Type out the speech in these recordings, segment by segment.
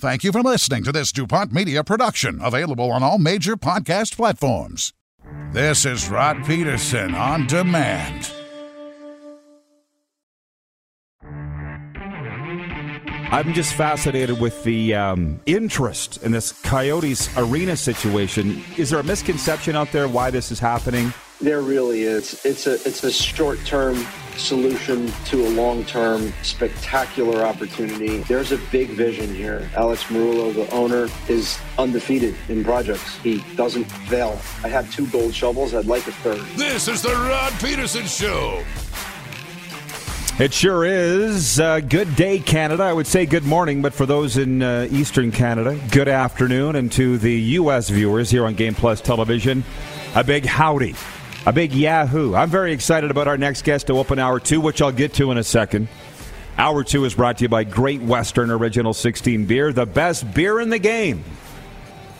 Thank you for listening to this DuPont Media production, available on all major podcast platforms. This is Rod Pedersen on demand. I'm just fascinated with the um, interest in this Coyotes arena situation. Is there a misconception out there why this is happening? There really is. It's a it's a short term solution to a long term spectacular opportunity. There's a big vision here. Alex Meruelo, the owner, is undefeated in projects. He doesn't fail. I have two gold shovels. I'd like a third. This is the Rod Pedersen Show. It sure is. Uh, good day, Canada. I would say good morning, but for those in uh, Eastern Canada, good afternoon. And to the U.S. viewers here on Game Plus Television, a big howdy, a big yahoo. I'm very excited about our next guest to open hour two, which I'll get to in a second. Hour two is brought to you by Great Western Original 16 Beer, the best beer in the game.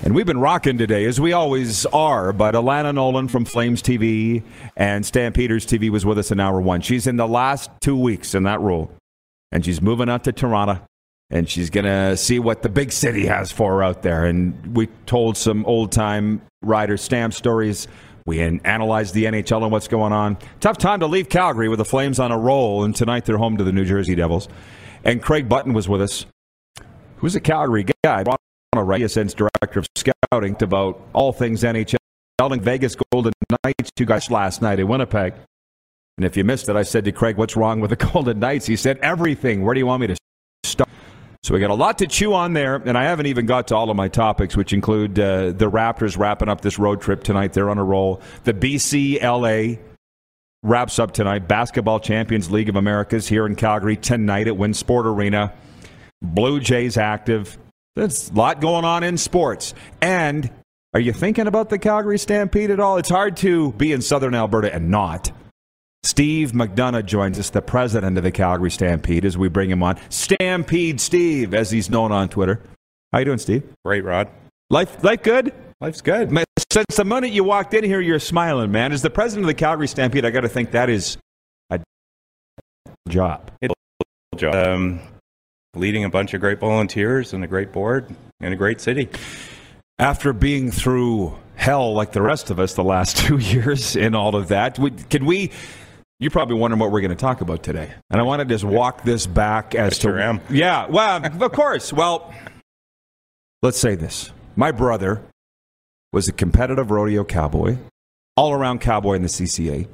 And we've been rocking today, as we always are. But Alana Nolan from Flames TV and Stampeders TV was with us in hour one. She's in the last two weeks in that role. And she's moving out to Toronto. And she's to see what the big city has for her out there. And we told some old time rider stamp stories. We analyzed the NHL and what's going on. Tough time to leave Calgary with the Flames on a roll. And tonight they're home to the New Jersey Devils. And Craig Button was with us, who's a Calgary guy. Reyes, director of scouting, about all things NHL. And Vegas Golden Knights, two guys last night in Winnipeg. And if you missed it, I said to Craig, What's wrong with the Golden Knights? He said, Everything. Where do you want me to start? So we got a lot to chew on there, and I haven't even got to all of my topics, which include uh, the Raptors wrapping up this road trip tonight. They're on a roll. The BCLA wraps up tonight. Basketball Champions League of Americas here in Calgary tonight at Winsport Arena. Blue Jays active. There's a lot going on in sports. And are you thinking about the Calgary Stampede at all? It's hard to be in southern Alberta and not. Steve McDonagh joins us, the president of the Calgary Stampede, as we bring him on. Stampede Steve, as he's known on Twitter. How you doing, Steve? Great, Rod. Life, life good? Life's good. Since the minute you walked in here, you're smiling, man. As the president of the Calgary Stampede, I got to think that is a job. It's a job. Um, leading a bunch of great volunteers and a great board and a great city. After being through hell like the rest of us the last two years and all of that, can we? You're probably wondering what we're going to talk about today, and I want to just walk this back as I sure to am. yeah, well, of course. Well, let's say this: my brother was a competitive rodeo cowboy, all around cowboy in the CCA.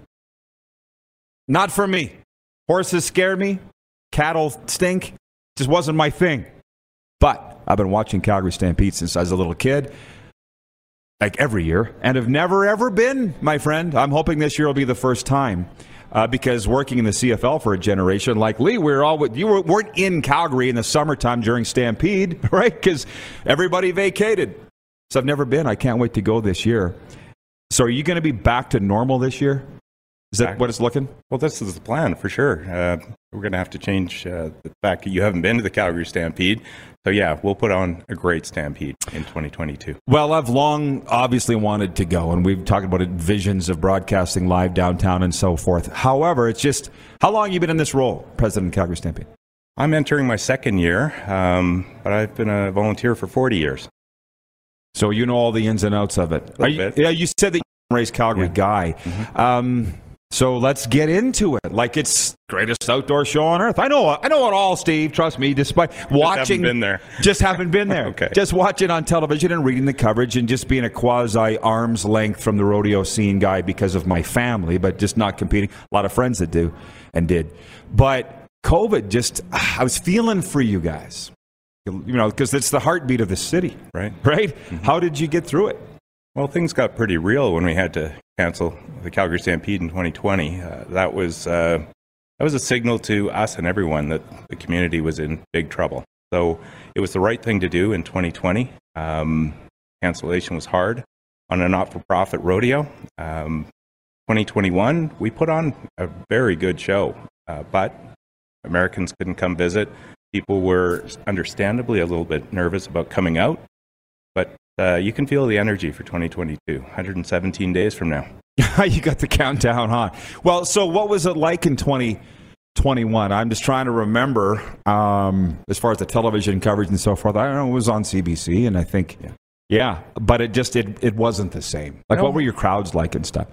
Not for me. Horses scare me. Cattle stink just wasn't my thing. But I've been watching Calgary Stampede since I was a little kid, like every year, and have never ever been, my friend. I'm hoping this year will be the first time. Uh, because working in the CFL for a generation, like Lee, we are all with, you weren't in Calgary in the summertime during Stampede, right? Because everybody vacated. So I've never been. I can't wait to go this year. So are you going to be back to normal this year? Is that what it's looking? Well, this is the plan for sure. Uh, we're going to have to change uh, the fact that you haven't been to the Calgary Stampede. So, yeah, we'll put on a great Stampede in 2022. Well, I've long obviously wanted to go, and we've talked about it, visions of broadcasting live downtown and so forth. However, it's just how long have you been in this role, President of Calgary Stampede? I'm entering my second year, um, but I've been a volunteer for 40 years. So you know all the ins and outs of it. You, yeah, you said that you're a race Calgary Yeah. guy. Mm-hmm. Um, So let's get into it. Like it's greatest outdoor show on earth. I know. I know it all, Steve. Trust me. Despite watching, been there. just haven't been there. Okay. Just watching on television and reading the coverage and just being a quasi arm's length from the rodeo scene guy because of my family, but just not competing. A lot of friends that do and did, but COVID just. I was feeling for you guys. You know, because it's the heartbeat of the city, Right. Right. Mm-hmm. How did you get through it? Well, things got pretty real when we had to cancel the Calgary Stampede in 2020. Uh, that was uh, that was a signal to us and everyone that the community was in big trouble. So it was the right thing to do in 2020. Um, cancellation was hard on a not-for-profit rodeo. Um, 2021, we put on a very good show, uh, but Americans couldn't come visit. People were understandably a little bit nervous about coming out, uh, you can feel the energy for 2022, 117 days from now. you got the countdown, huh? Well, so what was it like in 2021? I'm just trying to remember um, as far as the television coverage and so forth. I don't know, it was on CBC, and I think, yeah, Yeah. but it just it, it wasn't the same. Like, No. what were your crowds like and stuff?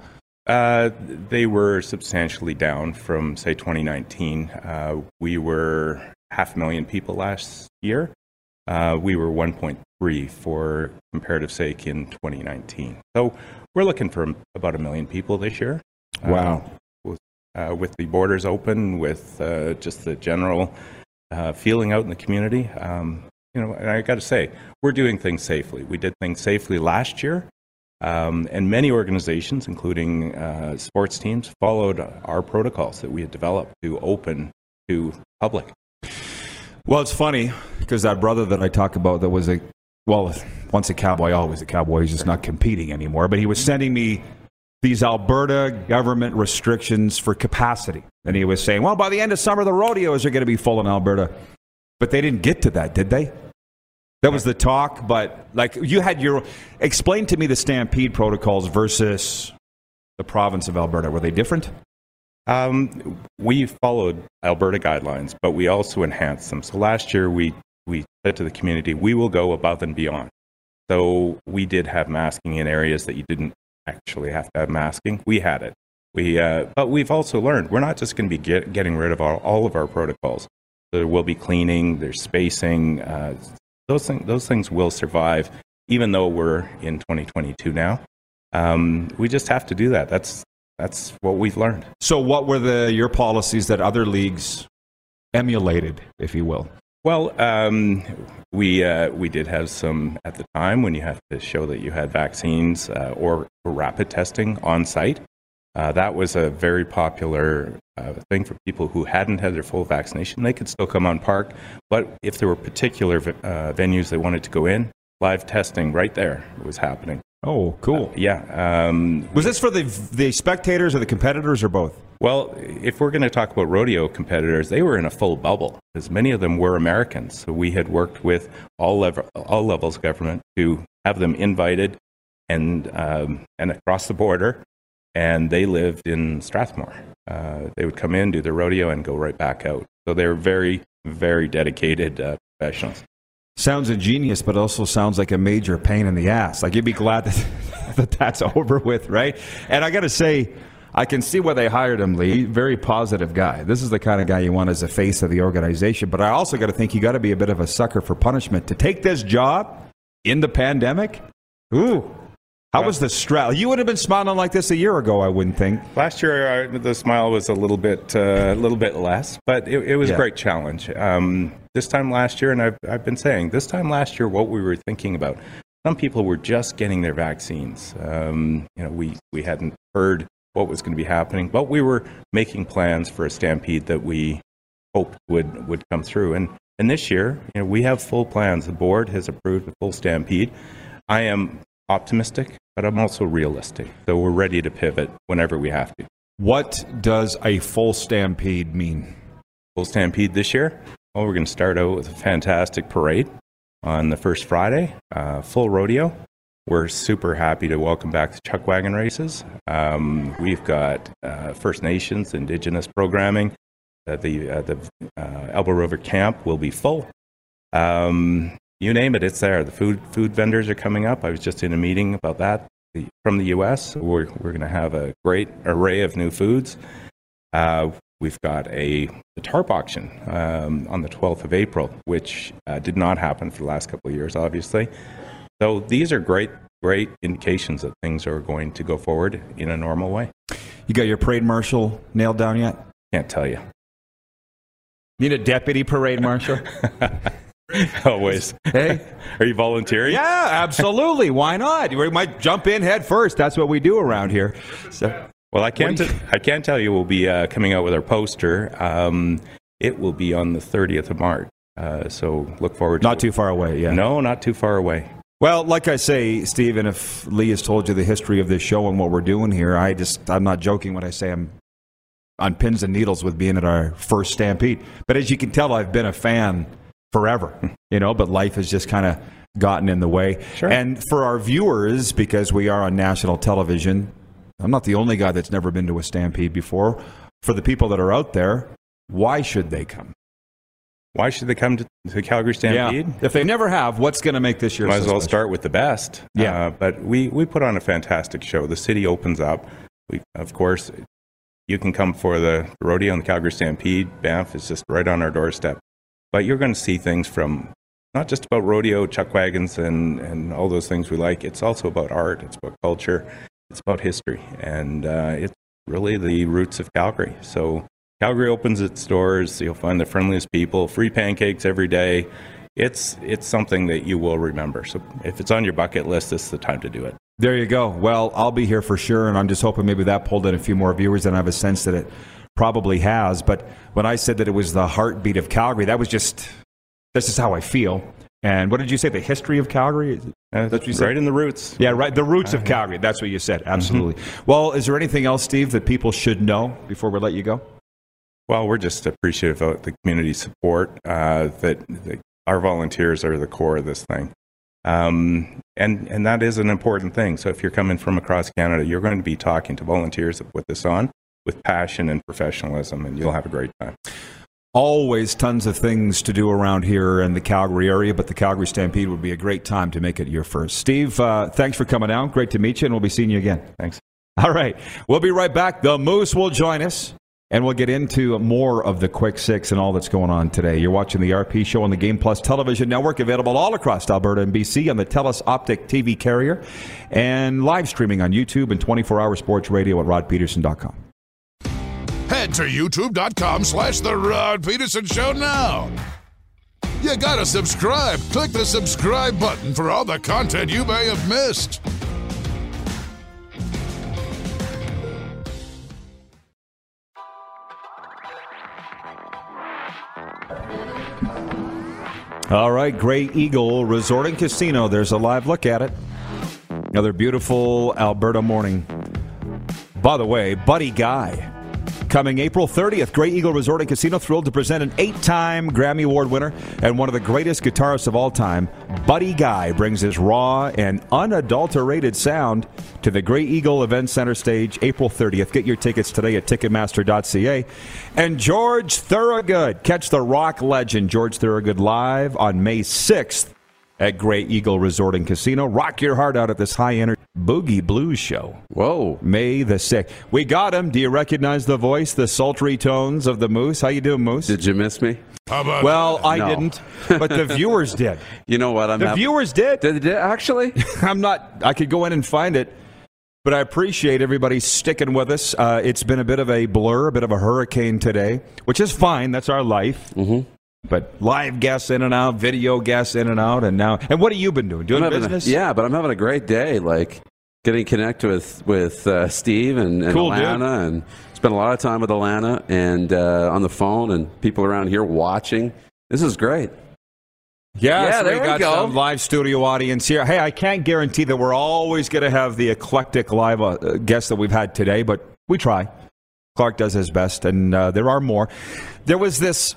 Uh, they were substantially down from, say, 2019. Uh, we were half a million people last year. Uh, we were 1.3 for comparative sake in 2019. So we're looking for about a million people this year. Wow. with, uh, with the borders open, with uh, just the general uh, feeling out in the community. Um, you know, and I got to say, we're doing things safely. We did things safely last year, um, and many organizations, including uh, sports teams, followed our protocols that we had developed to open to public. Well, it's funny because that brother that I talk about that was a, well, once a cowboy, always a cowboy. He's just not competing anymore. But he was sending me these Alberta government restrictions for capacity. And he was saying, well, by the end of summer, the rodeos are going to be full in Alberta. But they didn't get to that, did they? That was the talk. But like you had your, explain to me the Stampede protocols versus the province of Alberta. Were they different? Um, we followed Alberta guidelines, but we also enhanced them. So last year we, we said to the community, we will go above and beyond. So we did have masking in areas that you didn't actually have to have masking. We had it. We, uh, but we've also learned we're not just going to be get, getting rid of all, all of our protocols. There will be cleaning, there's spacing. Uh, those, thing, those things will survive, even though we're in 2022 now. Um, we just have to do that. That's, that's what we've learned. So, what were the your policies that other leagues emulated, if you will? Well, um, we uh, we did have some at the time when you have to show that you had vaccines uh, or, rapid testing on site. Uh, that was a very popular uh, thing for people who hadn't had their full vaccination. They could still come on park, but if there were particular uh, venues they wanted to go in, live testing right there was happening. Oh, cool. Yeah. Um, Was this for the the spectators or the competitors or both? Well, if we're going to talk about rodeo competitors, they were in a full bubble because many of them were Americans. So we had worked with all, level, all levels of government to have them invited and, um, and across the border, and they lived in Strathmore. Uh, they would come in, do their rodeo, and go right back out. So they're very, very dedicated uh, professionals. Sounds ingenious, but also sounds like a major pain in the ass. Like you'd be glad that, that that's over with, right? And I got to say, I can see why they hired him, Lee. Very positive guy. This is the kind of guy you want as a face of the organization. But I also got to think you got to be a bit of a sucker for punishment to take this job in the pandemic. Ooh, how was the stress? You would have been smiling like this a year ago, I wouldn't think. Last year, uh, the smile was a little bit, uh, a little bit less, but it, it was Yeah. a great challenge. Um, this time last year, and I've, I've been saying this time last year, what we were thinking about. Some people were just getting their vaccines. Um, you know, we we hadn't heard what was going to be happening, but we were making plans for a stampede that we hoped would would come through. And and this year, you know, we have full plans. The board has approved a full stampede. I am optimistic, but I'm also realistic. So we're ready to pivot whenever we have to. What does a full stampede mean? Full Stampede this year. Well, we're going to start out with a fantastic parade on the first Friday, uh, full rodeo. We're super happy to welcome back the chuck wagon races. Um, we've got uh, First Nations, Indigenous programming. Uh, the uh, the uh, Elbow River camp will be full. Um, you name it, it's there. The food food vendors are coming up. I was just in a meeting about that the, from the U.S. We're we're going to have a great array of new foods. Uh, we've got a, a tarp auction um, on the 12th of April, which uh, did not happen for the last couple of years, obviously. So these are great great indications that things are going to go forward in a normal way. You got your parade marshal nailed down yet? Can't tell you. Need a deputy parade marshal? Always. hey, are you volunteering? Yeah, absolutely. Why not? We might jump in head first. That's what we do around here. So, well, I can't. I can't tell you. We'll be uh, coming out with our poster. Um, it will be on the 30th of March. Uh, so look forward. Not to too far away. Yeah. No, not too far away. Well, like I say, Stephen, if Lee has told you the history of this show and what we're doing here, I just I'm not joking when I say I'm on pins and needles with being at our first Stampede. But as you can tell, I've been a fan forever, you know, but life has just kind of gotten in the way. Sure. And for our viewers, because we are on national television, I'm not the only guy that's never been to a Stampede before. For the people that are out there, why should they come? Why should they come to, to Calgary Stampede? Yeah. If they never have, what's going to make this year? Might so as well special? start with the best. Yeah. Uh, but we, we put on a fantastic show. The city opens up. We, of course, you can come for the rodeo and the Calgary Stampede. Banff is just right on our doorstep. But you're going to see things from not just about rodeo, chuck wagons, and, and all those things we like. It's also about art, it's about culture, it's about history, and uh, it's really the roots of Calgary. So Calgary opens its doors. You'll find the friendliest people, free pancakes every day. It's, it's something that you will remember. So if it's on your bucket list, this is the time to do it. There you go. Well, I'll be here for sure, and I'm just hoping maybe that pulled in a few more viewers, and I have a sense that it probably has. But when I said that it was the heartbeat of Calgary, that was just this is how I feel. And what did you say? The history of Calgary? Uh, that's what you said. Right in the roots. Yeah, right. The roots of Calgary. That's what you said. Absolutely. Mm-hmm. Well, is there anything else, Steve, that people should know before we let you go? Well, we're just appreciative of the community support. Uh, that, that our volunteers are the core of this thing. Um, and, and that is an important thing. So if you're coming from across Canada, you're going to be talking to volunteers that put this on with passion and professionalism, and you'll have a great time. Always tons of things to do around here in the Calgary area, but the Calgary Stampede would be a great time to make it your first. Steve, uh, thanks for coming out. Great to meet you, and we'll be seeing you again. Thanks. All right. We'll be right back. The Moose will join us. And we'll get into more of the Quick Six and all that's going on today. You're watching the RP Show on the Game Plus television network, available all across Alberta and BC on the TELUS Optik TV carrier, and live streaming on YouTube and 24-hour sports radio at rodpedersen.com. To youtube.com slash The Rod Pedersen Show now. You gotta subscribe. Click the subscribe button for all the content you may have missed. All right, Grey Eagle Resort and Casino. There's a live look at it. Another beautiful Alberta morning. By the way, Buddy Guy. Coming April 30th, Grey Eagle Resort and Casino thrilled to present an eight time Grammy Award winner and one of the greatest guitarists of all time. Buddy Guy brings his raw and unadulterated sound to the Grey Eagle Event Center stage April 30th. Get your tickets today at Ticketmaster.ca. And George Thorogood. Catch the rock legend George Thorogood live on May 6th at Grey Eagle Resort and Casino. Rock your heart out at this high energy Boogie Blues show. Whoa. May the 6th. We got him. Do you recognize the voice, the sultry tones of the Moose? How you doing, Moose? Did you miss me? well, I no. didn't, but the viewers did. You know what? I'm the hav- viewers did. Did they actually? I'm not. I could go in and find it, but I appreciate everybody sticking with us. Uh, it's been a bit of a blur, a bit of a hurricane today, which is fine. That's our life. Mm-hmm. But live guests in and out, video guests in and out, and now. And what have you been doing? Doing business? A, yeah, but I'm having a great day. Like getting connected with with uh, Steve and, and cool, Alana, dude. and spent a lot of time with Alana and uh, on the phone, and people around here watching. This is great. Yeah, yeah so there we we got go. some live studio audience here. Hey, I can't guarantee that we're always going to have the eclectic live uh, guests that we've had today, but we try. Clark does his best, and uh, there are more. There was this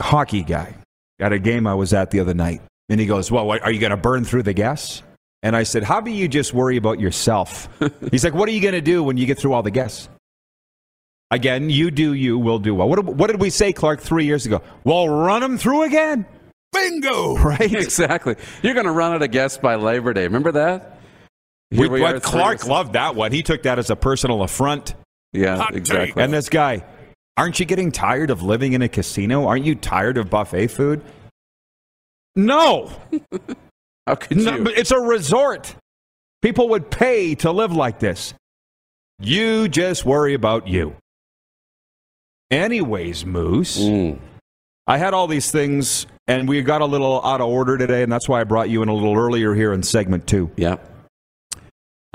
hockey guy at a game I was at the other night, and he goes, "Well, what, are you going to burn through the guests?" And I said, "How about you just worry about yourself?" He's like, "What are you going to do when you get through all the guests?" Again, you do you, we'll do well. What, what did we say, Clark, three years ago? Well, run them through again. Bingo! Right? exactly. You're going to run out of guests by Labor Day. Remember that? We, we Clark loved that one. He took that as a personal affront. Yeah, Hot exactly. take. And this guy, aren't you getting tired of living in a casino? Aren't you tired of buffet food? No, How could no you? but it's a resort. People would pay to live like this. You just worry about you. Anyways, Moose, Mm. I had all these things, and we got a little out of order today, and that's why I brought you in a little earlier here in segment two. Yeah.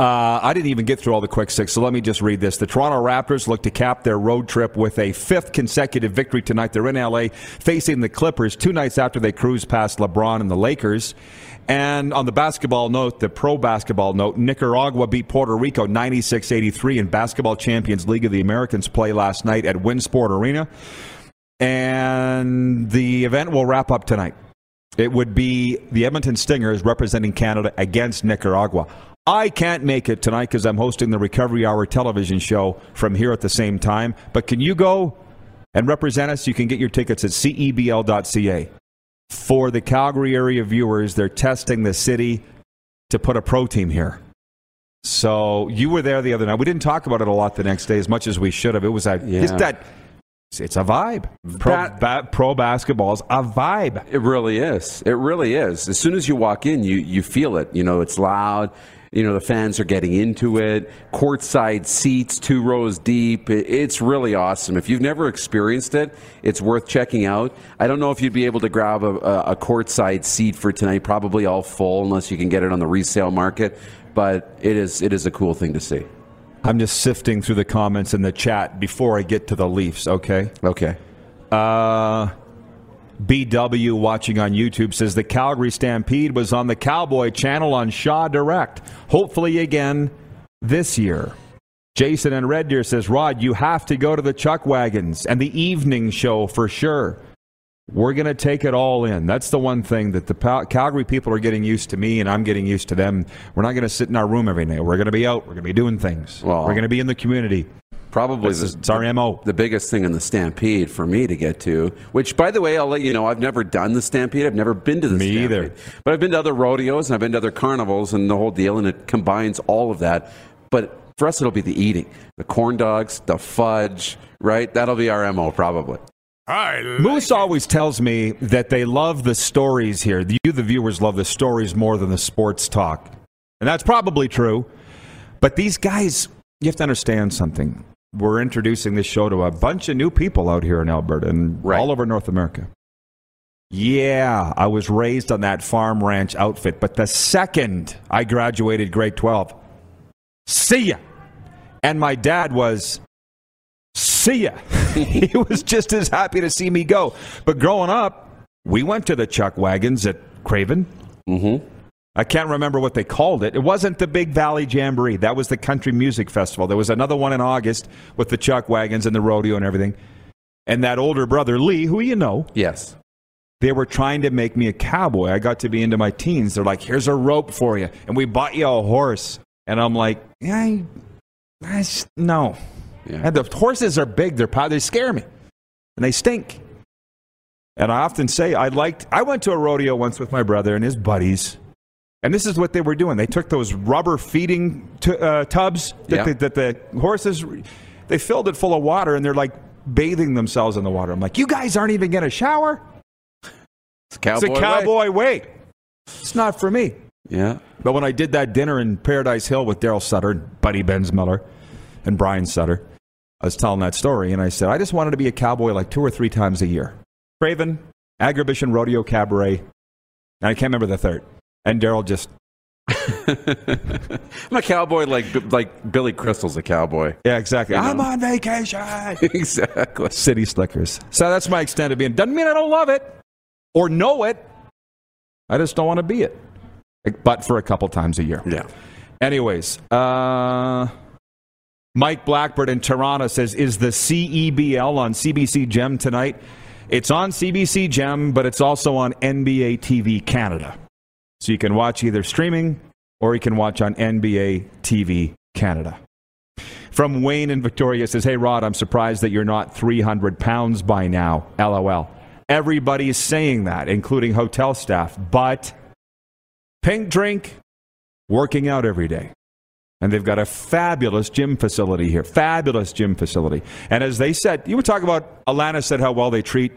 Uh, I didn't even get through all the quick six, so let me just read this. The Toronto Raptors look to cap their road trip with a fifth consecutive victory tonight. They're in LA facing the Clippers two nights after they cruised past LeBron and the Lakers. And on the basketball note, the pro basketball note, Nicaragua beat Puerto Rico 96 83 in Basketball Champions League of the Americans play last night at Winsport Arena. And the event will wrap up tonight. It would be the Edmonton Stingers representing Canada against Nicaragua. I can't make it tonight because I'm hosting the Recovery Hour television show from here at the same time. But can you go and represent us? You can get your tickets at cebl.ca. For the Calgary area viewers, they're testing the city to put a pro team here. So you were there the other night. We didn't talk about it a lot the next day as much as we should have. It was a, Yeah. just that. It's a vibe. Pro, That- ba- pro basketball is a vibe. It really is. It really is. As soon as you walk in, you you feel it. You know, it's loud. You know, the fans are getting into it. Courtside seats, two rows deep. It's really awesome. If you've never experienced it, it's worth checking out. I don't know if you'd be able to grab a, a, courtside seat for tonight. Probably all full, unless you can get it on the resale market. But it is it is a cool thing to see. I'm just sifting through the comments in the chat before I get to the Leafs, okay? Okay. Uh, BW watching on YouTube says the Calgary Stampede was on the Cowboy channel on Shaw Direct. Hopefully again this year. Jason and Red Deer says, Rod, you have to go to the Chuck Wagons and the evening show for sure. We're going to take it all in. That's the one thing that the Pal- Calgary people are getting used to me, and I'm getting used to them. We're not going to sit in our room every night. We're going to be out. We're going to be doing things. Well- We're going to be in the community. Probably It's, the, it's our MO. the biggest thing in the Stampede for me to get to, which, by the way, I'll let you know, I've never done the Stampede. I've never been to the Me Stampede. either. But I've been to other rodeos and I've been to other carnivals and the whole deal, and it combines all of that. But for us, it'll be the eating the corn dogs, the fudge, right? That'll be our MO, probably. I like Moose always tells me that they love the stories here. You, the viewers, love the stories more than the sports talk. And that's probably true. But these guys, you have to understand something. We're introducing this show to a bunch of new people out here in Alberta and Right. all over North America. Yeah, I was raised on that farm ranch outfit, but the second I graduated grade 12, see ya. And my dad was, see ya. he was just as happy to see me go. But growing up, we went to the Chuck Wagons at Craven. Mm-hmm. I can't remember what they called it. It wasn't the Big Valley Jamboree. That was the Country Music Festival. There was another one in August with the Chuck Wagons and the rodeo and everything. And that older brother, Lee, who you know, Yes. they were trying to make me a cowboy. I got to be into my teens. They're like, here's a rope for you. And we bought you a horse. And I'm like, I, I s- no. Yeah. And the horses are big. They're pow- they scare me, and they stink. And I often say I liked. I went to a rodeo once with my brother and his buddies, and this is what they were doing. They took those rubber feeding t- uh, tubs that, Yeah. the, that the horses, they filled it full of water, and they're like bathing themselves in the water. I'm like, you guys aren't even going to shower. It's cowboy. It's a cowboy way. It's not for me. Yeah. But when I did that dinner in Paradise Hill with Darryl Sutter, Buddy Benz Miller, and Brian Sutter, I was telling that story, and I said, I just wanted to be a cowboy like two or three times a year. Craven, Agribition Rodeo Cabaret, and I can't remember the third. And Darryl just, I'm a cowboy like like Billy Crystal's a cowboy. yeah, exactly. You know? I'm on vacation. exactly. City Slickers. So that's my extent of being. Doesn't mean I don't love it or know it. I just don't want to be it. But for a couple times a year. Yeah. Anyways, uh, Mike Blackbird in Toronto says, "Is the CEBL on CBC Gem tonight?" It's on CBC Gem, but it's also on NBA TV Canada, so you can watch either streaming or you can watch on NBA TV Canada. From Wayne in Victoria says, "Hey Rod, I'm surprised that you're not 300 pounds by now." LOL. Everybody's saying that, including hotel staff, but pink drink, working out every day. And they've got a fabulous gym facility here. Fabulous gym facility. And as they said, you were talking about, Alana said how well they treat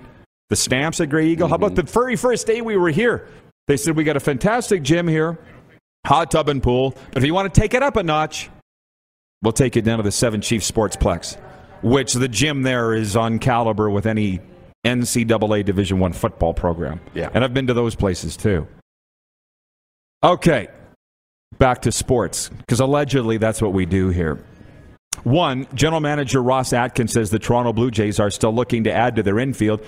the stamps at Grey Eagle. How about mm-hmm. the very first day we were here? They said, we got a fantastic gym here, hot tub and pool. But if you want to take it up a notch, we'll take it down to the Seven Chiefs Sportsplex, which the gym there is on caliber with any NCAA Division One football program. Yeah. And I've been to those places too. Okay, back to sports, because allegedly that's what we do here. One, general manager Ross Atkins says the Toronto Blue Jays are still looking to add to their infield.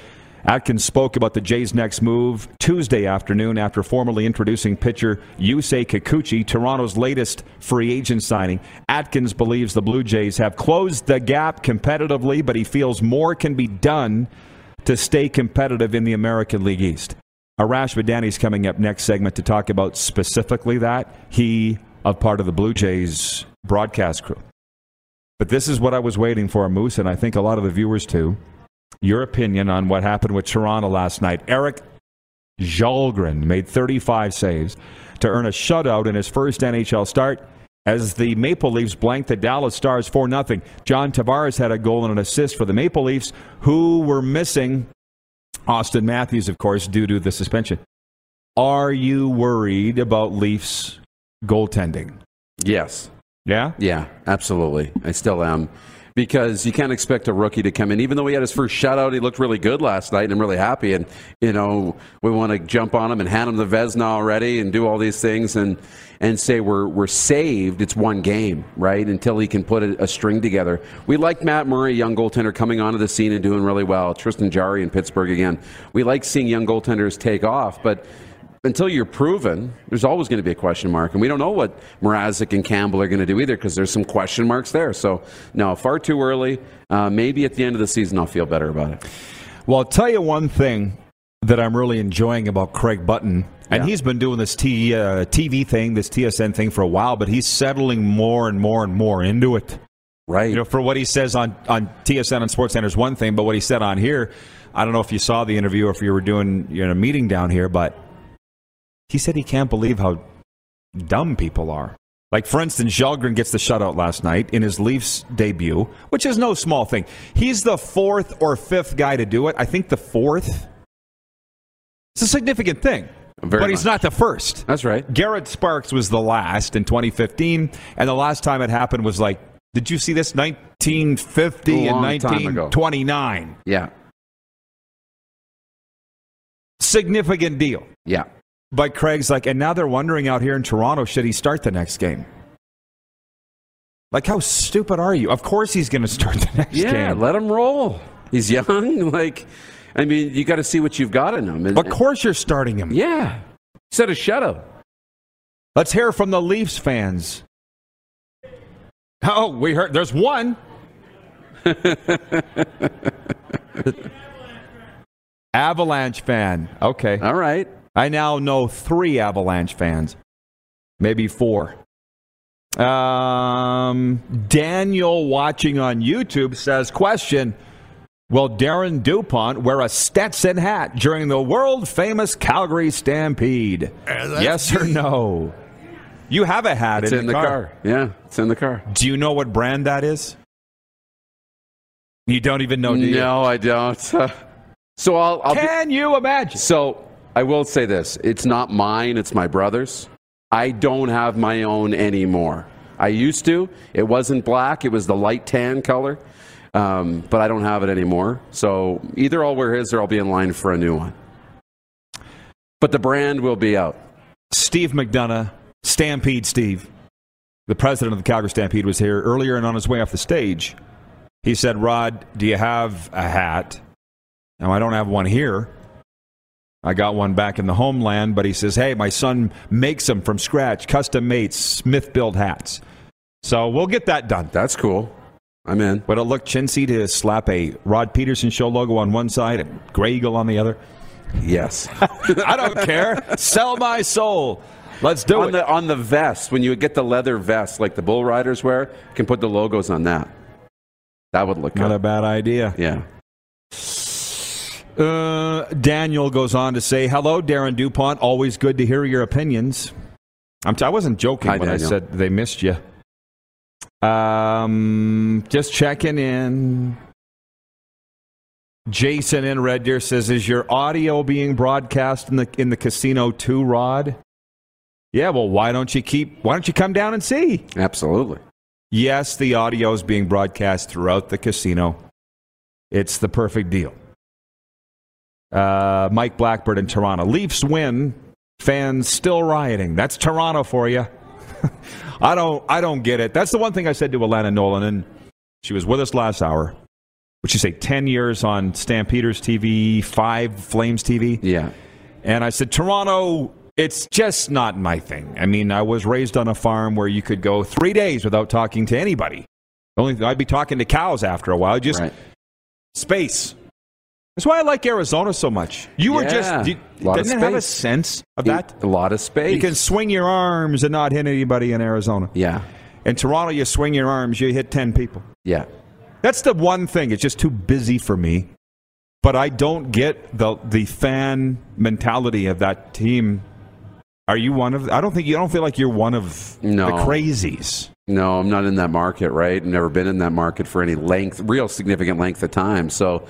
Atkins spoke about the Jays' next move Tuesday afternoon after formally introducing pitcher Yusei Kikuchi, Toronto's latest free agent signing. Atkins believes the Blue Jays have closed the gap competitively, but he feels more can be done to stay competitive in the American League East. Arash Madani is coming up next segment to talk about specifically that. He, a part of the Blue Jays broadcast crew. But this is what I was waiting for, Moose, and I think a lot of the viewers too. Your opinion on what happened with Toronto last night. Erik Kallgren made 35 saves to earn a shutout in his first NHL start as the Maple Leafs blanked the Dallas Stars 4 0. John Tavares had a goal and an assist for the Maple Leafs, who were missing Auston Matthews, of course, due to the suspension. Are you worried about Leafs goaltending? Yes. Yeah? Yeah, absolutely. I still am. Because you can't expect a rookie to come in, even though he had his first shutout, he looked really good last night, and I'm really happy. And you know, we want to jump on him and hand him the Vezina already, and do all these things, and and say we're we're saved. It's one game, right? Until he can put a, a string together. We like Matt Murray, young goaltender, coming onto the scene and doing really well. Tristan Jarry in Pittsburgh again. We like seeing young goaltenders take off, but until you're proven, there's always going to be a question mark. And we don't know what Mrazek and Campbell are going to do either because there's some question marks there. So, no, far too early. Uh, maybe at the end of the season, I'll feel better about it. Well, I'll tell you one thing that I'm really enjoying about Craig Button. And Yeah. he's been doing this T, uh, TV thing, this TSN thing for a while, but he's settling more and more and more into it. Right. You know, for what he says on, on TSN and Sports Center is one thing, but what he said on here, I don't know if you saw the interview or if you were doing you know, a meeting down here, but he said he can't believe how dumb people are. Like, for instance, Kallgren gets the shutout last night in his Leafs debut, which is no small thing. He's the fourth or fifth guy to do it. I think the fourth. It's a significant thing. Very but he's much. not the first. That's right. Garrett Sparks was the last in 2015, and the last time it happened was like, did you see this? 1950 A and long time 1929. Yeah. Significant deal. Yeah. But Craig's like, and now they're wondering out here in Toronto, should he start the next game? Like, how stupid are you? Of course he's going to start the next Yeah, game. let him roll. He's young. Like, I mean, you got to see what you've got in him. And, of course you're starting him. Yeah. Set a shadow. Let's hear from the Leafs fans. Oh, we heard there's one. Avalanche fan. Okay. All right. I now know three Avalanche fans, maybe four. Um, Daniel watching on YouTube says, question, will Darren DuPont wear a Stetson hat during the world famous Calgary Stampede? that's yes or no? You have a hat It's in, in the car. Yeah, it's in the car. Do you know what brand that is? You don't even know, do you? No, I don't. so I'll. I'll be- Can you imagine? so I will say this: it's not mine; it's my brother's. I don't have my own anymore. I used to. It wasn't black; it was the light tan color. Um, but I don't have it anymore. So either I'll wear his or I'll be in line for a new one. But the brand will be out. Steve McDonagh, Stampede Steve, the president of the Calgary Stampede, was here earlier and on his way off the stage. He said, Rod, do you have a hat? Now, I don't have one here. I got one back in the homeland, but he says, hey, my son makes them from scratch, custom made, Smithbilt hats. So we'll get that done. That's cool. I'm in. Would it look chintzy to slap a Rod Pedersen show logo on one side and Grey Eagle on the other? Yes. I don't care. Sell my soul. Let's do on it. the on the vest, when you get the leather vest like the bull riders wear, you can put the logos on that. That would look Not a bad idea. Yeah. Uh, Daniel goes on to say, "Hello, Darren Dupont. Always good to hear your opinions." I'm t- I wasn't joking Hi, when I said they missed you. Um, just checking in. Jason in Red Deer says, "Is your audio being broadcast in the in the casino too, Rod?" Yeah. Well, why don't you keep? Why don't you come down and see? Absolutely. Yes, the audio is being broadcast throughout the casino. It's the perfect deal. Uh, Mike Blackbird in Toronto. Leafs win. Fans still rioting. That's Toronto for you. I don't. I don't get it. That's the one thing I said to Alana Nolan, and she was with us last hour. Would you say ten years on Stampeders TV, five Flames TV? Yeah. And I said, Toronto, it's just not my thing. I mean, I was raised on a farm where you could go three days without talking to anybody. Only I'd be talking to cows after a while. Just Right. space. That's why I like Arizona so much. You were just you, doesn't it have a sense of that? A lot of space. You can swing your arms and not hit anybody in Arizona. yeah. In Toronto, you swing your arms, you hit ten people. Yeah. That's the one thing. It's just too busy for me. But I don't get the the fan mentality of that team. Are you one of? I don't think you I don't feel like you're one of No. the crazies. No, I'm not in that market, right? I've never been in that market for any length, real significant length of time. So,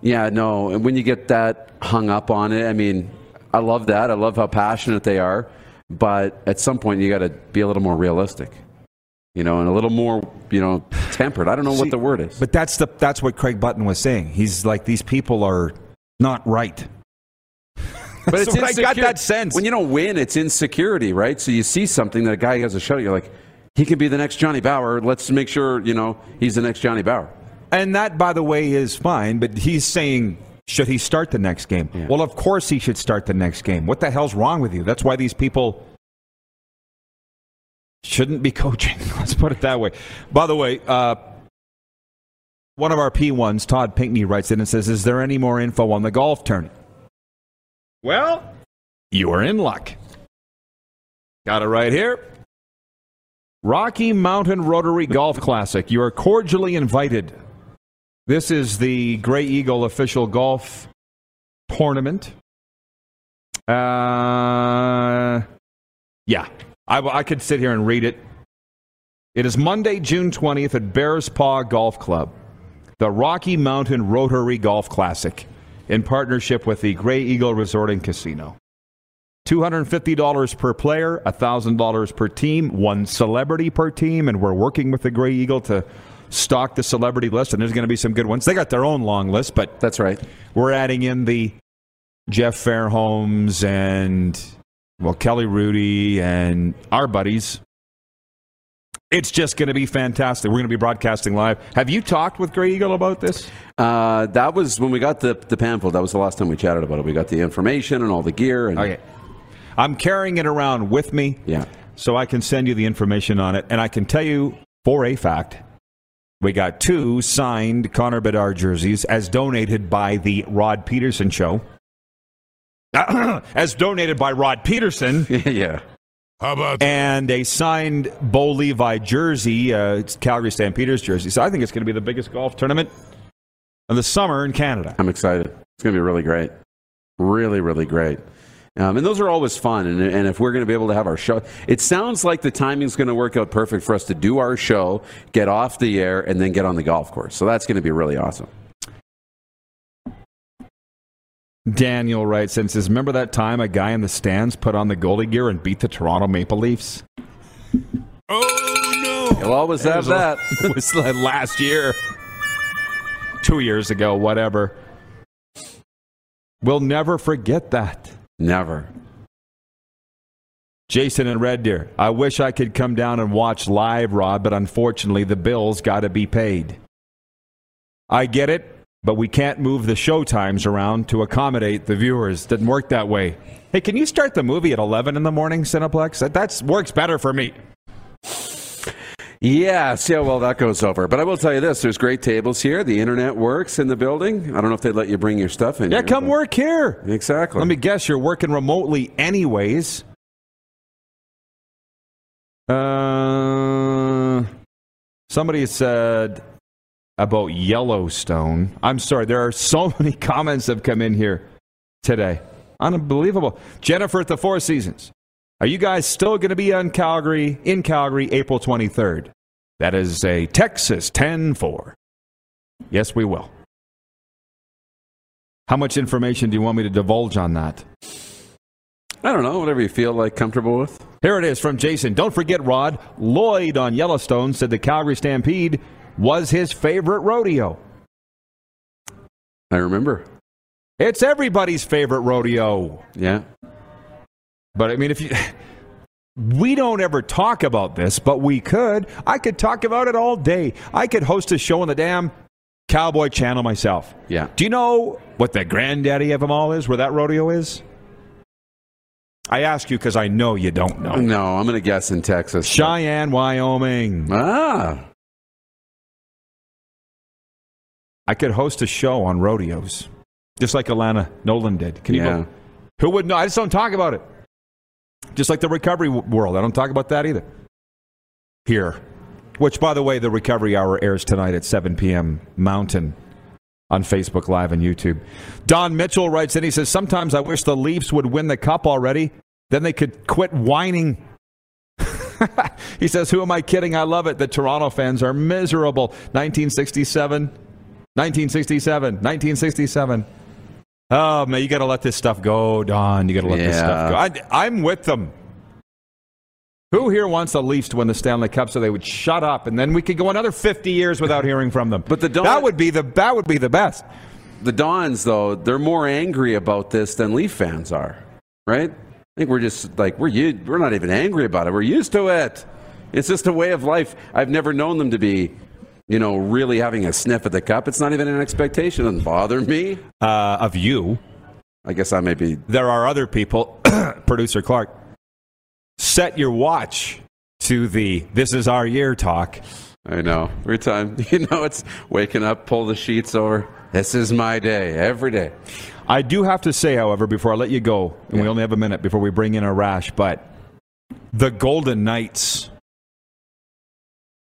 yeah, no. And when you get that hung up on it, I mean, I love that. I love how passionate they are. But at some point, you got to be a little more realistic, you know, and a little more, you know, tempered. I don't know See, what the word is. But that's the that's what Craig Button was saying. He's like these people are not right. But it's I got that sense. When you don't win, it's insecurity, right? So you see something that a guy has a shot, you're like, he could be the next Johnny Bower. Let's make sure, you know, he's the next Johnny Bower. And that, by the way, is fine. But he's saying, should he start the next game? Yeah. Well, of course he should start the next game. What the hell's wrong with you? That's why these people shouldn't be coaching. Let's put it that way. By the way, uh, one of our P1s, Todd Pinkney, writes in and says, Is there any more info on the golf tourney? Well, you are in luck. Got it right here. Rocky Mountain Rotary Golf Classic. You are cordially invited. This is the Grey Eagle official golf tournament. Uh, yeah, I, I could sit here and read it. It is Monday, June 20th at Bearspaw Golf Club, the Rocky Mountain Rotary Golf Classic, in partnership with the Grey Eagle Resort and Casino. $250 per player, $1,000 per team, one celebrity per team, and we're working with the Grey Eagle to stock the celebrity list, and there's going to be some good ones. They got their own long list, but That's right. we're adding in the Jeff Fairholms and, well, Kelly Rudy and our buddies. It's just going to be fantastic. We're going to be broadcasting live. Have you talked with Grey Eagle about this? Uh, that was when we got the, the pamphlet. That was the last time we chatted about it. We got the information and all the gear. And, Okay. I'm carrying it around with me. Yeah. so I can send you the information on it. And I can tell you for a fact, we got two signed Connor Bedard jerseys as donated by the Rod Pedersen Show. as donated by Rod Pedersen, yeah. How about and a signed Bo Levi jersey, uh, it's Calgary Stampeders jersey. So I think it's going to be the biggest golf tournament of the summer in Canada. I'm excited. It's going to be really great. Really, really great. Um, and those are always fun. And, and if we're going to be able to have our show, it sounds like the timing's going to work out perfect for us to do our show, get off the air, and then get on the golf course. So that's going to be really awesome. Daniel writes and says, Remember that time a guy in the stands put on the goalie gear and beat the Toronto Maple Leafs? Oh no! We'll always have that. it was like last year, two years ago, whatever. We'll never forget that. Never. Jason and Red Deer, I wish I could come down and watch live, Rob, but unfortunately the bills got to be paid. I get it, but we can't move the show times around to accommodate the viewers. Doesn't work that way. Hey, can you start the movie at 11 in the morning, Cineplex? That that's, works better for me. Yeah, see how well that goes over. But I will tell you this there's great tables here. The internet works in the building. I don't know if they'd let you bring your stuff in. Yeah, here, come but- work here. Exactly. Let me guess, you're working remotely anyways. Uh, somebody said about Yellowstone. I'm sorry, there are so many comments that have come in here today. Unbelievable. Jennifer at the Four Seasons. Are you guys still going to be on Calgary in Calgary April 23rd? That is a Texas 10 4. Yes, we will. How much information do you want me to divulge on that? I don't know, whatever you feel like comfortable with. Here it is from Jason. Don't forget, Rod. Lloyd on Yellowstone said the Calgary Stampede was his favorite rodeo. I remember. It's everybody's favorite rodeo. Yeah. But I mean, if you. We don't ever talk about this, but we could. I could talk about it all day. I could host a show on the damn Cowboy Channel myself. Yeah. Do you know what the granddaddy of them all is, where that rodeo is? I ask you because I know you don't know. No, I'm going to guess in Texas. Cheyenne, Wyoming. Ah. I could host a show on rodeos, just like Alana Nolan did. Can you? Yeah. Who would know? I just don't talk about it. Just like the recovery world, I don't talk about that either. Here, which, by the way, the recovery hour airs tonight at 7 p.m. Mountain on Facebook Live and YouTube. Don Mitchell writes in. He says, "Sometimes I wish the Leafs would win the cup already. Then they could quit whining." he says, "Who am I kidding? I love it. The Toronto fans are miserable." 1967, 1967, 1967. Oh man, you got to let this stuff go, Don. You got to let this stuff go. I, I'm with them. Who here wants the Leafs to win the Stanley Cup so they would shut up, and then we could go another 50 years without hearing from them? But the Don- that would be the that would be the best. The Dons, though, they're more angry about this than Leaf fans are, right? I think we're just like we're u- we're not even angry about it. We're used to it. It's just a way of life. I've never known them to be, you know, really having a sniff at the cup. It's not even an expectation. It doesn't bother me. Uh, of you, I guess I may be. there are other people. Producer Clark, set your watch to the "This is our year" talk. I know. Every time, you know, it's waking up, pull the sheets over. This is my day every day. I do have to say, however, before I let you go, and we only have a minute before we bring in Arash, but the Golden Knights,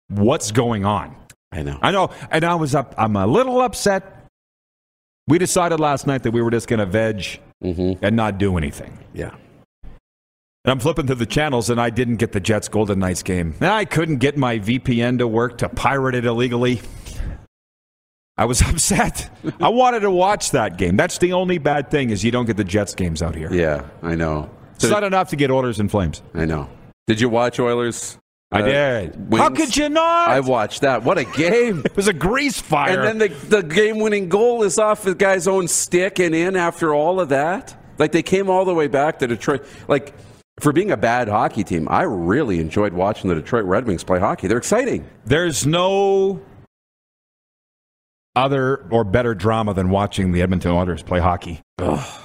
what's going on? I know. I know, and I was up. I'm a little upset. We decided last night that we were just going to veg Mm-hmm. and not do anything. Yeah. And I'm flipping through the channels, and I didn't get the Jets Golden Knights game. And I couldn't get my VPN to work to pirate it illegally. I was upset. I wanted to watch that game. That's the only bad thing is you don't get the Jets games out here. Yeah, I know. It's not enough to get Oilers and Flames. I know. Did you watch Oilers? I uh, did. How could you not? I watched that. What a game! it was a grease fire. and then the, the game winning goal is off the guy's own stick and in after all of that. Like they came all the way back to Detroit. Like for being a bad hockey team, I really enjoyed watching the Detroit Red Wings play hockey. They're exciting. There's no other or better drama than watching the Edmonton Oilers play hockey. Just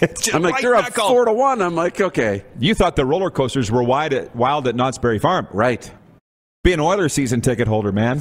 I'm like, right they're up knuckle. four to one. I'm like, okay, You thought the roller coasters were wide at, wild at Knott's Berry Farm. right. Be an Oilers season ticket holder, man.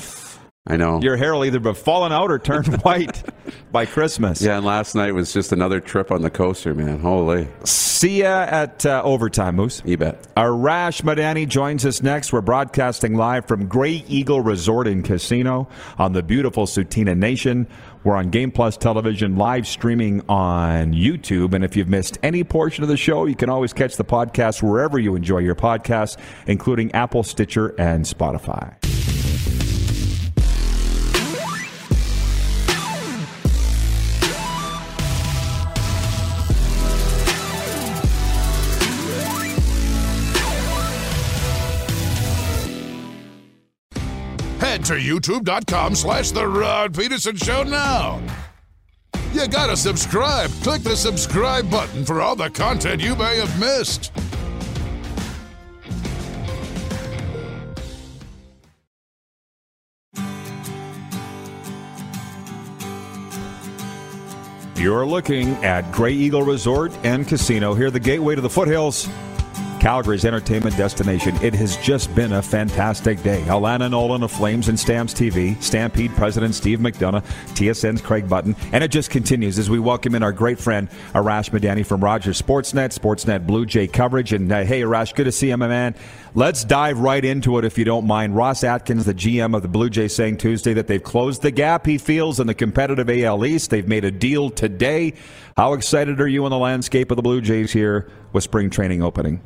I know. Your hair will either be fallen out or turn white by Christmas. yeah, and last night was just another trip on the coaster, man. Holy, See ya at uh, overtime, Moose. you bet. Arash Madani joins us next. We're broadcasting live from Grey Eagle Resort and Casino on the beautiful Tsuut'ina Nation. We're on Game Plus Television, live streaming on YouTube. And if you've missed any portion of the show, you can always catch the podcast wherever you enjoy your podcasts, including Apple, Stitcher, and Spotify. To youtube.com slash The Rod Pedersen Show now. You gotta subscribe. Click the subscribe button for all the content you may have missed. You're looking at Grey Eagle Resort and Casino here, the gateway to the foothills. Calgary's entertainment destination. It has just been a fantastic day. Alana Nolan of Flames and Stamps TV, Stampede President Steve McDonagh, TSN's Craig Button, and it just continues as we welcome in our great friend Arash Madani from Rogers Sportsnet, Sportsnet Blue Jay coverage. And uh, hey, Arash, good to see you, my man. Let's dive right into it if you don't mind. Ross Atkins, the GM of the Blue Jays, saying Tuesday that they've closed the gap he feels in the competitive AL East. They've made a deal today. How excited are you on the landscape of the Blue Jays here with spring training opening?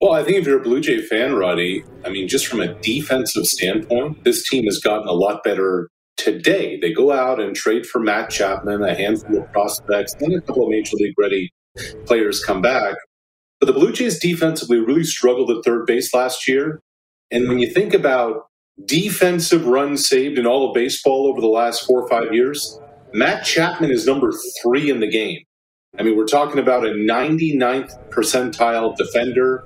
Well, I think if you're a Blue Jay fan, Roddy, I mean, just from a defensive standpoint, this team has gotten a lot better today. They go out and trade for Matt Chapman, a handful of prospects, then a couple of major league ready players come back. But the Blue Jays defensively really struggled at third base last year. And when you think about defensive runs saved in all of baseball over the last four or five years, Matt Chapman is number three in the game. I mean, we're talking about a 99th percentile defender.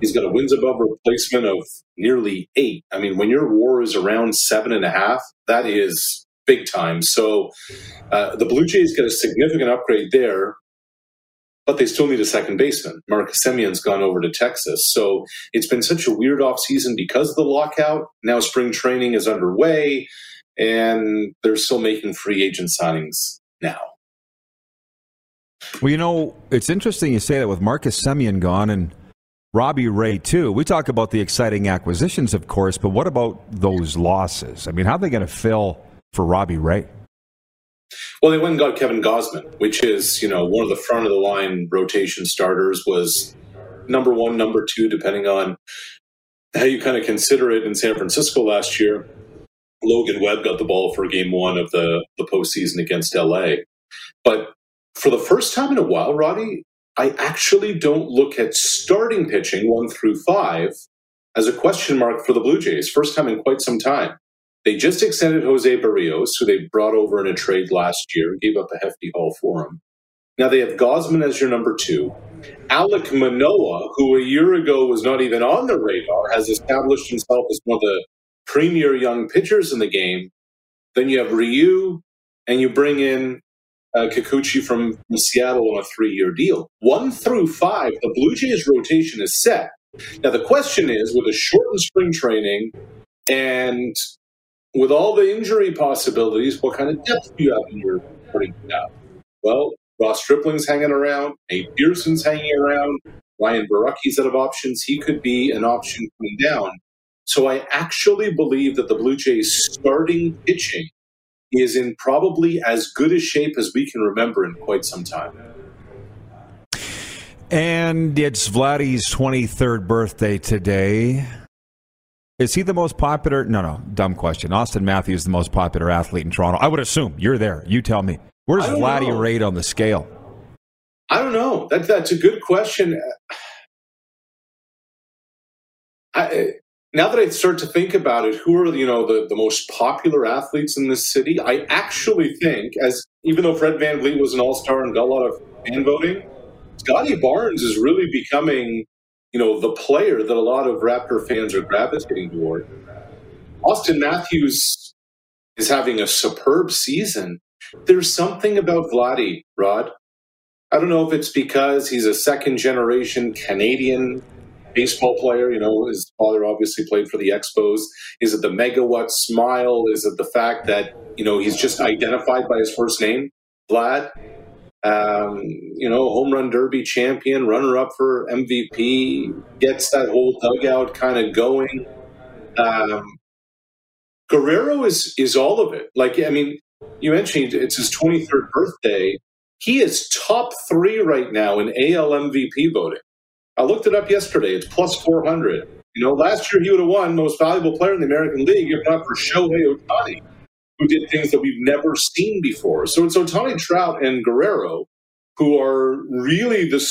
He's got a wins above replacement of nearly eight. I mean, when your war is around seven and a half, that is big time. So uh, the Blue Jays get a significant upgrade there, but they still need a second baseman. Marcus Semien's gone over to Texas. So it's been such a weird offseason because of the lockout. Now spring training is underway, and they're still making free agent signings now. Well, you know, it's interesting you say that with Marcus Semien gone and Robbie Ray, too. We talk about the exciting acquisitions, of course, but what about those losses? I mean, how are they going to fill for Robbie Ray? Well, they went and got Kevin Gausman, which is, you know, one of the front of the line rotation starters, was number one, number two, depending on how you kind of consider it in San Francisco last year. Logan Webb got the ball for game one of the, the postseason against LA. But for the first time in a while, Roddy, I actually don't look at starting pitching one through five as a question mark for the Blue Jays. First time in quite some time. They just extended Jose Berrios, who they brought over in a trade last year, gave up a hefty haul for him. Now they have Gausman as your number two. Alec Manoah, who a year ago was not even on the radar, has established himself as one of the premier young pitchers in the game. Then you have Ryu, and you bring in uh, Kikuchi from, from Seattle on a three year deal. One through five, the Blue Jays rotation is set. Now, the question is with a shortened spring training and with all the injury possibilities, what kind of depth do you have in your starting now? Well, Ross Stripling's hanging around, Nate Pearson's hanging around, Ryan Borucki's out of options. He could be an option coming down. So I actually believe that the Blue Jays starting pitching is in probably as good a shape as we can remember in quite some time. And it's Vladdy's 23rd birthday today. Is he the most popular? No, no, dumb question. Auston Matthews is the most popular athlete in Toronto. I would assume you're there. You tell me. Where's Vladdy know. rate on the scale? I don't know. That, that's a good question. I, now that I start to think about it, who are you know the, the most popular athletes in this city? I actually think, as even though Fred Van VanVleet was an all star and got a lot of fan voting, Scottie Barnes is really becoming, you know, the player that a lot of Raptor fans are gravitating toward. Auston Matthews is having a superb season. There's something about Vladdy, Rod. I don't know if it's because he's a second generation Canadian baseball player. You know, father obviously played for the Expos. Is it the megawatt smile? Is it the fact that you know he's just identified by his first name, Vlad? Um, you know, home run derby champion, runner up for MVP, gets that whole dugout kind of going. Um, Guerrero is is all of it. Like, I mean, you mentioned it's his 23rd birthday. He is top three right now in AL MVP voting. I looked it up yesterday. It's plus 400. You know, last year he would have won most valuable player in the American League if not for Shohei Ohtani, who did things that we've never seen before. So it's Ohtani, Trout, and Guerrero who are really the,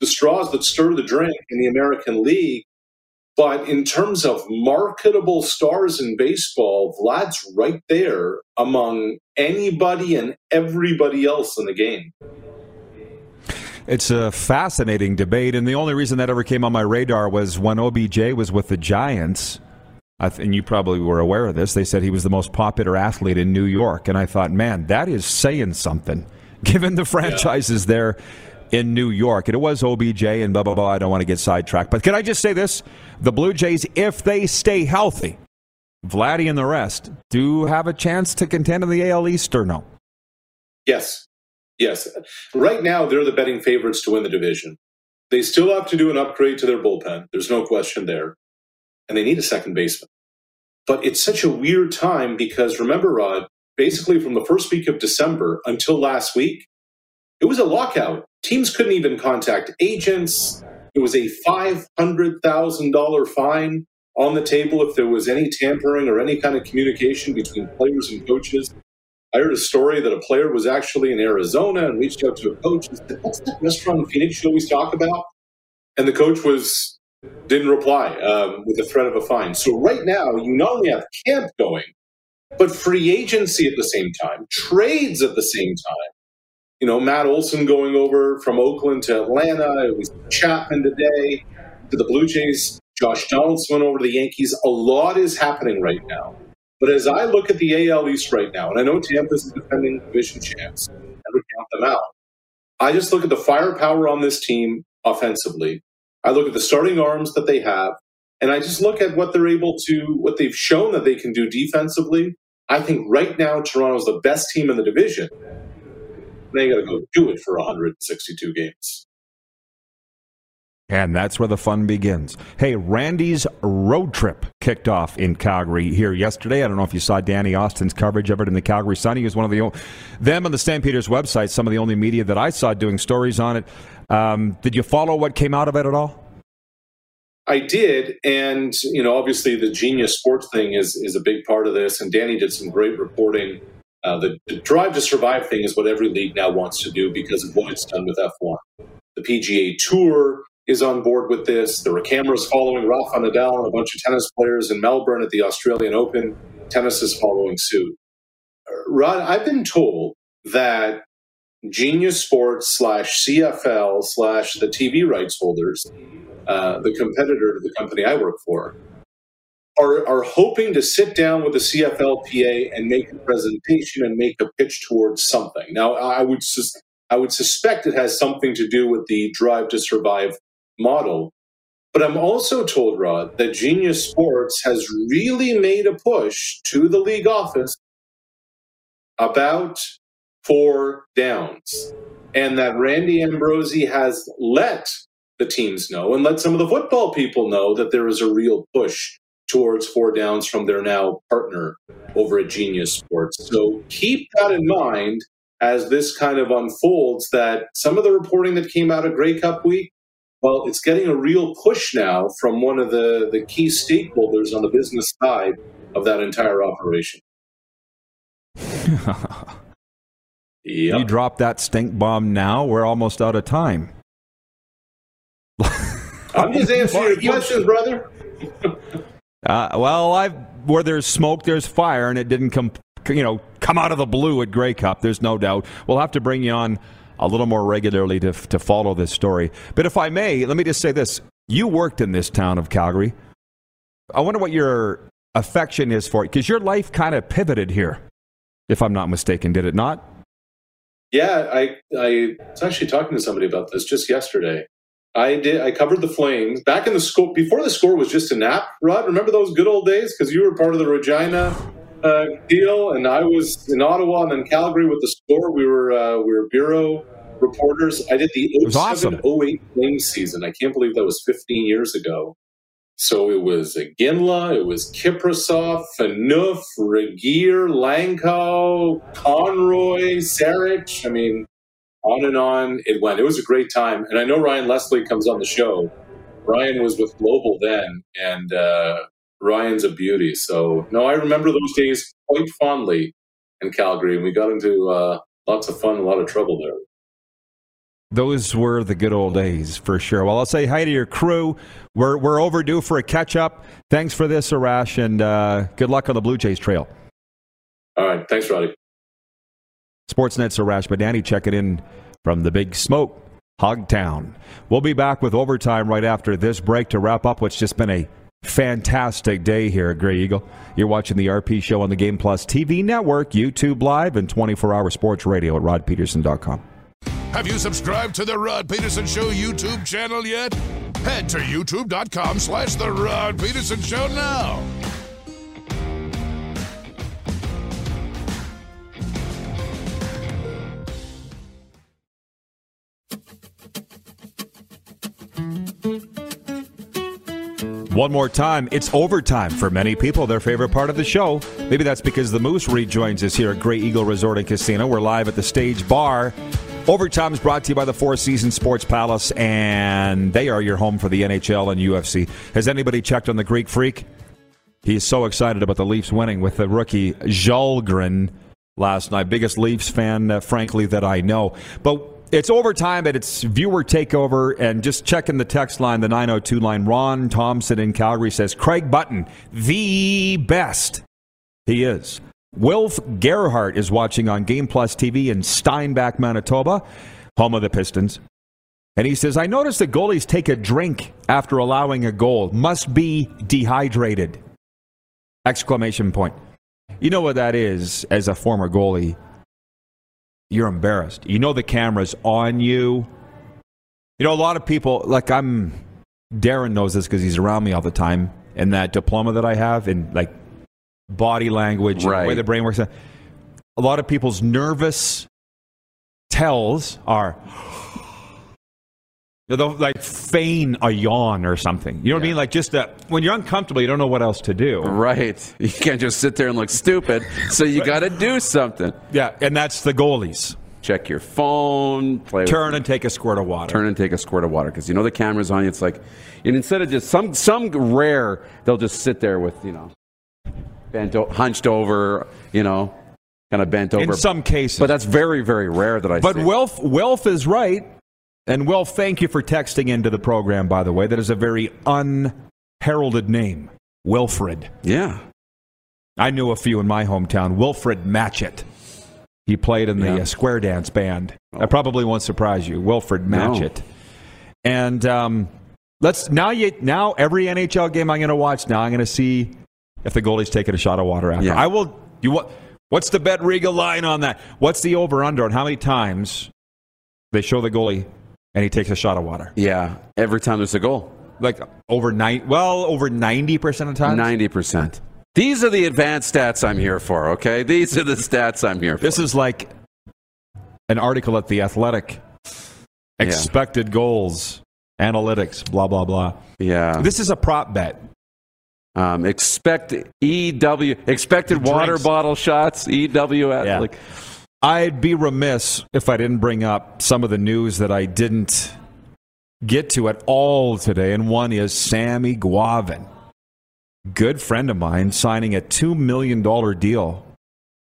the straws that stir the drink in the American League. But in terms of marketable stars in baseball, Vlad's right there among anybody and everybody else in the game. It's a fascinating debate, and the only reason that ever came on my radar was when OBJ was with the Giants. and you probably were aware of this. They said he was the most popular athlete in New York, and I thought, man, that is saying something, given the franchises yeah. there in New York. And it was OBJ and blah blah blah. I don't want to get sidetracked, but can I just say this: the Blue Jays, if they stay healthy, Vladdy and the rest do have a chance to contend in the AL East or no? Yes, Yes. Right now, they're the betting favorites to win the division. They still have to do an upgrade to their bullpen. There's no question there. And they need a second baseman. But it's such a weird time because remember, Rod, basically from the first week of December until last week, it was a lockout. Teams couldn't even contact agents. There was a $500,000 fine on the table if there was any tampering or any kind of communication between players and coaches. I heard a story that a player was actually in Arizona and reached out to a coach and said, What's that restaurant in Phoenix you always talk about? And the coach was didn't reply um, with the threat of a fine. So right now, you not only have camp going, but free agency at the same time, trades at the same time. You know, Matt Olson going over from Oakland to Atlanta. It was Chapman today to the Blue Jays. Josh Donaldson over to the Yankees. A lot is happening right now. But as I look at the AL East right now, and I know Tampa's the defending division champs, never count them out. I just look at the firepower on this team offensively. I look at the starting arms that they have, and I just look at what they're able to, what they've shown that they can do defensively. I think right now Toronto's the best team in the division. They got to go do it for 162 games. And that's where the fun begins. Hey, Randy's road trip kicked off in Calgary here yesterday. I don't know if you saw Danny Austin's coverage of it in the Calgary Sun. He was one of the them on the Stampeders website, some of the only media that I saw doing stories on it. Um, did you follow what came out of it at all? I did, and you know, obviously, the Genius Sports thing is is a big part of this. And Danny did some great reporting. Uh, the, the drive to survive thing is what every league now wants to do because of what it's done with F1. The PGA Tour is on board with this. There were cameras following Rafa Nadal and a bunch of tennis players in Melbourne at the Australian Open. Tennis is following suit. Rod, I've been told that Genius Sports slash CFL slash the TV rights holders, uh, the competitor to the company I work for, are, are hoping to sit down with the CFLPA and make a presentation and make a pitch towards something. Now, I would sus- I would suspect it has something to do with the Drive to Survive model. But I'm also told, Rod, that Genius Sports has really made a push to the league office about four downs, and that Randy Ambrosie has let the teams know and let some of the football people know that there is a real push towards four downs from their now partner over at Genius Sports. So keep that in mind as this kind of unfolds that some of the reporting that came out of Grey Cup week well, it's getting a real push now from one of the, the key stakeholders on the business side of that entire operation. yep. You drop that stink bomb now, we're almost out of time. I'm just answering your questions, brother. uh, well, I've where there's smoke, there's fire, and it didn't come, you know, come out of the blue at Grey Cup. There's no doubt. We'll have to bring you on a little more regularly to, to follow this story. But if I may, let me just say this. You worked in this town of Calgary. I wonder what your affection is for it, because your life kind of pivoted here, if I'm not mistaken, did it not? Yeah, I, I was actually talking to somebody about this just yesterday. I did. I covered the Flames back in the score before the score was just a nap. Rod, remember those good old days? Because you were part of the Regina uh, deal, and I was in Ottawa and then Calgary with the score. We were uh, we were bureau reporters. I did the 07 awesome. 08 Flames season. I can't believe that was 15 years ago. So it was Iginla, it was Kiprusoff, Phaneuf, Regehr, Langkow, Conroy, Sarich. I mean, on and on it went. It was a great time. And I know Ryan Leslie comes on the show. Ryan was with Global then, and uh, Ryan's a beauty. So, no, I remember those days quite fondly in Calgary. And we got into uh, lots of fun, a lot of trouble there. Those were the good old days for sure. Well, I'll say hi to your crew. We're, we're overdue for a catch up. Thanks for this, Arash, and uh, good luck on the Blue Jays trail. All right. Thanks, Roddy. Sportsnet's Arash Madani checking in from the Big Smoke, Hogtown. We'll be back with overtime right after this break to wrap up what's just been a fantastic day here at Grey Eagle. You're watching the RP show on the Game Plus TV network, YouTube Live, and 24 hour sports radio at rodpedersen.com. Have you subscribed to the Rod Pedersen Show YouTube channel yet? Head to youtube.com slash The Rod Pedersen Show now. One more time, it's overtime for many people, their favorite part of the show. Maybe that's because the Moose rejoins us here at Grey Eagle Resort and Casino. We're live at the Stage Bar Overtime is brought to you by the Four Seasons Sports Palace, and they are your home for the NHL and UFC. Has anybody checked on the Greek Freak? He's so excited about the Leafs winning with the rookie Kallgren last night. Biggest Leafs fan, uh, frankly, that I know. But it's overtime and it's viewer takeover. And just checking the text line, the 902 line, Ron Thompson in Calgary says Craig Button, the best. He is. Wilf Gerhardt is watching on Game Plus TV in Steinbach, Manitoba, home of the Pistons. And he says, I noticed the goalies take a drink after allowing a goal. Must be dehydrated. Exclamation point. You know what that is as a former goalie? You're embarrassed. You know the camera's on you. You know, a lot of people, like I'm, Darren knows this because he's around me all the time. And that diploma that I have in like body language, and the way the brain works. A lot of people's nervous tells are they'll like feign a yawn or something. You know what I mean? Like just that when you're uncomfortable, you don't know what else to do. Right. You can't just sit there and look stupid. So you got to do something. Yeah, and that's the goalies. Check your phone. Play Turn and take a squirt of water. turn and take a squirt of water because you know the camera's on you. It's like, and instead of just some some rare, they'll just sit there with you know, bent o- hunched over, you know, kind of bent over. In some cases. but that's very very rare that I. But see. wealth Wilf is right. And Wilf, thank you for texting into the program, by the way. That is a very unheralded name. Wilfred. yeah, I knew a few in my hometown. Wilfred Matchett. He played in the Yeah. uh, square dance band. Oh. That probably won't surprise you. Wilfred No. Matchett. And um, let's now you now every NHL game I'm going to watch now I'm going to see if the goalie's taking a shot of water after. Yeah. I will. You what? What's the bet Riga line on that? What's the over under on how many times they show the goalie and he takes a shot of water? yeah. Every time there's a goal, Like over nine. Well, over ninety percent of the time. ninety percent. These are the advanced stats I'm here for. Okay, these are the stats I'm here for. This is like an article at the Athletic. Expected goals, analytics, blah blah blah. yeah. This is a prop bet. Um, expect EW expected water bottle shots. EW at Yeah. like I'd be remiss if I didn't bring up some of the news that I didn't get to at all today, and one is Sam Eguavoen, good friend of mine, signing a two million dollar deal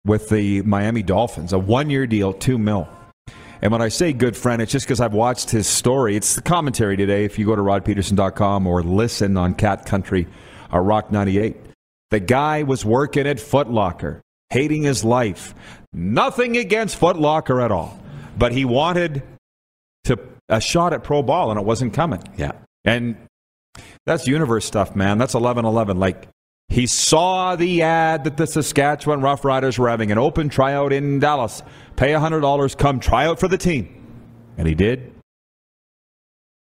with the Miami Dolphins, a one-year deal, two mil. And when I say good friend, it's just because I've watched his story. It's the commentary today. If you go to rodpedersen.com or listen on Cat Country or Rock 98, the guy was working at Foot Locker, hating his life. Nothing against Foot Locker at all, but he wanted to a shot at pro ball, and it wasn't coming. yeah. And that's universe stuff, man. That's 11 11. Like, he saw the ad that the Saskatchewan Roughriders were having an open tryout in Dallas. Pay $100, come try out for the team. And he did.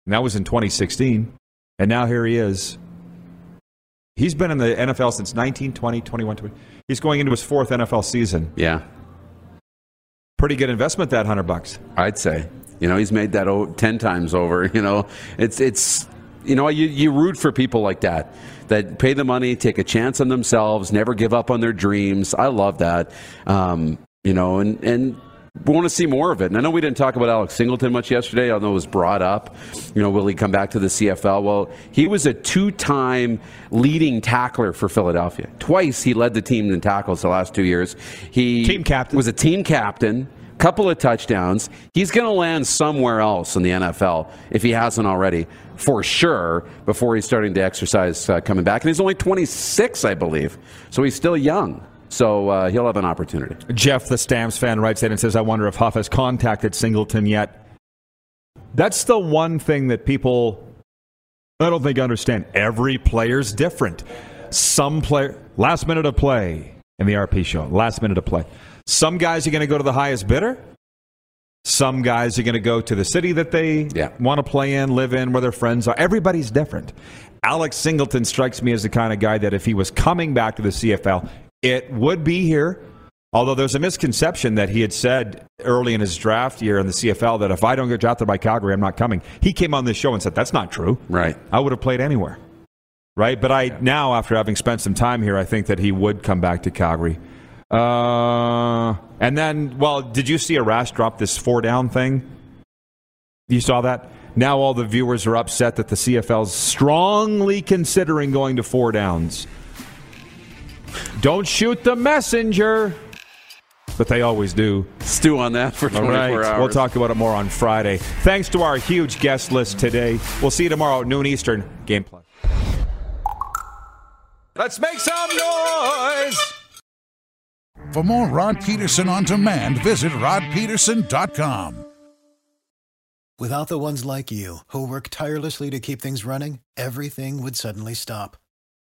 And that was in 2016. And now here he is. He's been in the NFL since 19, 20, 21, 20. He's going into his fourth NFL season. Yeah. Pretty good investment, that 100 bucks. I'd say. You know, he's made that 10 times over. You know, it's, it's, you know, you, you root for people like that, that pay the money, take a chance on themselves, never give up on their dreams. I love that. Um, you know, and, and we want to see more of it. And I know we didn't talk about Alex Singleton much yesterday, although it was brought up. You know, will he come back to the CFL? Well, he was a two time leading tackler for Philadelphia. Twice he led the team in tackles the last two years. He Team captain. was a team captain, couple of touchdowns. He's going to land somewhere else in the NFL if he hasn't already, for sure, before he's starting to exercise uh, coming back. And he's only 26, I believe. So he's still young. So uh, he'll have an opportunity. Jeff, the Stamps fan, writes in and says, I wonder if Huff has contacted Singleton yet. That's the one thing that people, I don't think, understand. Every player's different. Some player, last minute of play in the RP show, last minute of play. Some guys are going to go to the highest bidder. Some guys are going to go to the city that they Yeah. want to play in, live in, where their friends are. Everybody's different. Alex Singleton strikes me as the kind of guy that if he was coming back to the CFL, it would be here. Although there's a misconception that he had said early in his draft year in the CFL that if I don't get drafted by Calgary, I'm not coming. He came on this show and said that's not true. Right. I would have played anywhere. Right? But I now, after having spent some time here, I think that he would come back to Calgary. Uh, and then, well, did you see Arash drop this four down thing? You saw that? Now all the viewers are upset that the CFL's strongly considering going to four downs. Don't shoot the messenger. But they always do. Stew on that for 24 All right. hours. We'll talk about it more on Friday. Thanks to our huge guest list today. We'll see you tomorrow at noon Eastern. Game Plus. Let's make some noise. For more Rod Pedersen on demand, visit rodpedersen.com. Without the ones like you, who work tirelessly to keep things running, everything would suddenly stop.